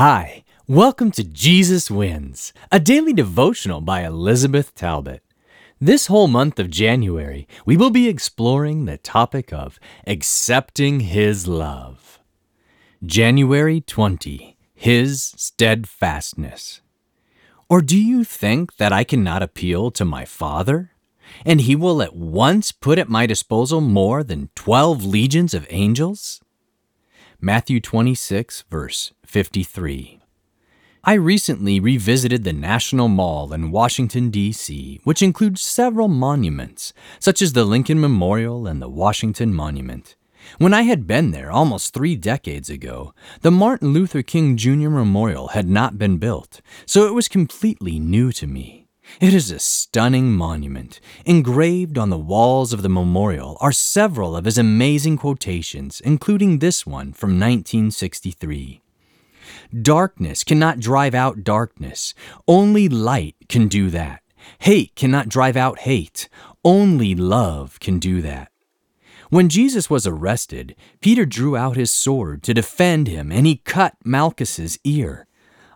Hi, welcome to Jesus Wins, a daily devotional by Elizabeth Talbot. This whole month of January, we will be exploring the topic of accepting His love. January 20, His steadfastness. Or do you think that I cannot appeal to my Father? And he will at once put at my disposal more than 12 legions of angels? Matthew 26, verse 53. I recently revisited the National Mall in Washington, D.C., which includes several monuments, such as the Lincoln Memorial and the Washington Monument. When I had been there almost three decades ago, the Martin Luther King Jr. Memorial had not been built, so it was completely new to me. It is a stunning monument. Engraved on the walls of the memorial are several of his amazing quotations, including this one from 1963. Darkness cannot drive out darkness. Only light can do that. Hate cannot drive out hate. Only love can do that. When Jesus was arrested, Peter drew out his sword to defend him and he cut Malchus's ear.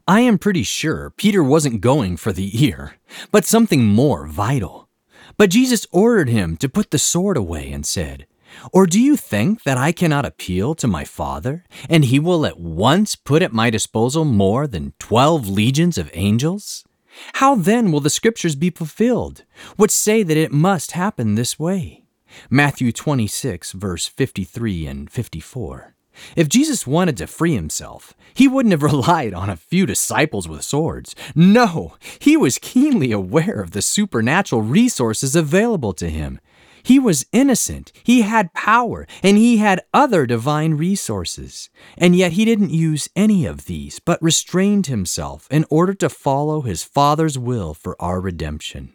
I am pretty sure Peter wasn't going for the ear, but something more vital. But Jesus ordered him to put the sword away and said, Or do you think that I cannot appeal to my Father, and he will at once put at my disposal more than twelve legions of angels? How then will the scriptures be fulfilled, which say that it must happen this way? Matthew 26, verse 53 and 54. If Jesus wanted to free himself, he wouldn't have relied on a few disciples with swords. No, he was keenly aware of the supernatural resources available to him. He was innocent, he had power, and he had other divine resources. And yet he didn't use any of these, but restrained himself in order to follow his Father's will for our redemption.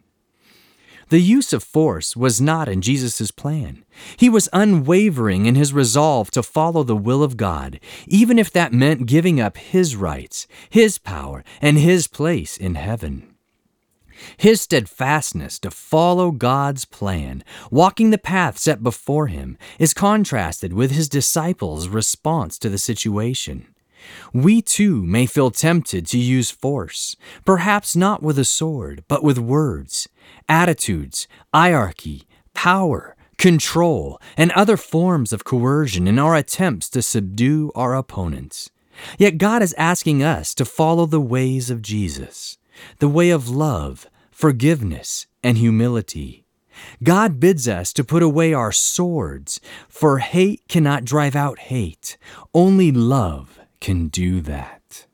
The use of force was not in Jesus' plan. He was unwavering in his resolve to follow the will of God, even if that meant giving up his rights, his power, and his place in heaven. His steadfastness to follow God's plan, walking the path set before him, is contrasted with his disciples' response to the situation. We too may feel tempted to use force, perhaps not with a sword, but with words, attitudes, hierarchy, power, control, and other forms of coercion in our attempts to subdue our opponents. Yet God is asking us to follow the ways of Jesus, the way of love, forgiveness, and humility. God bids us to put away our swords, for hate cannot drive out hate. Only love can do that.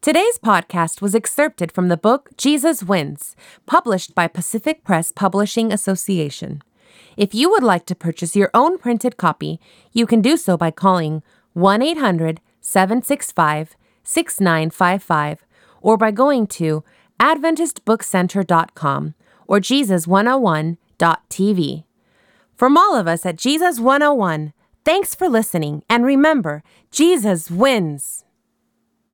Today's podcast was excerpted from the book Jesus Wins, published by Pacific Press Publishing Association. If you would like to purchase your own printed copy, you can do so by calling 1 800 765 6955 or by going to AdventistBookCenter.com or Jesus101.tv. From all of us at Jesus 101, thanks for listening, and remember, Jesus wins.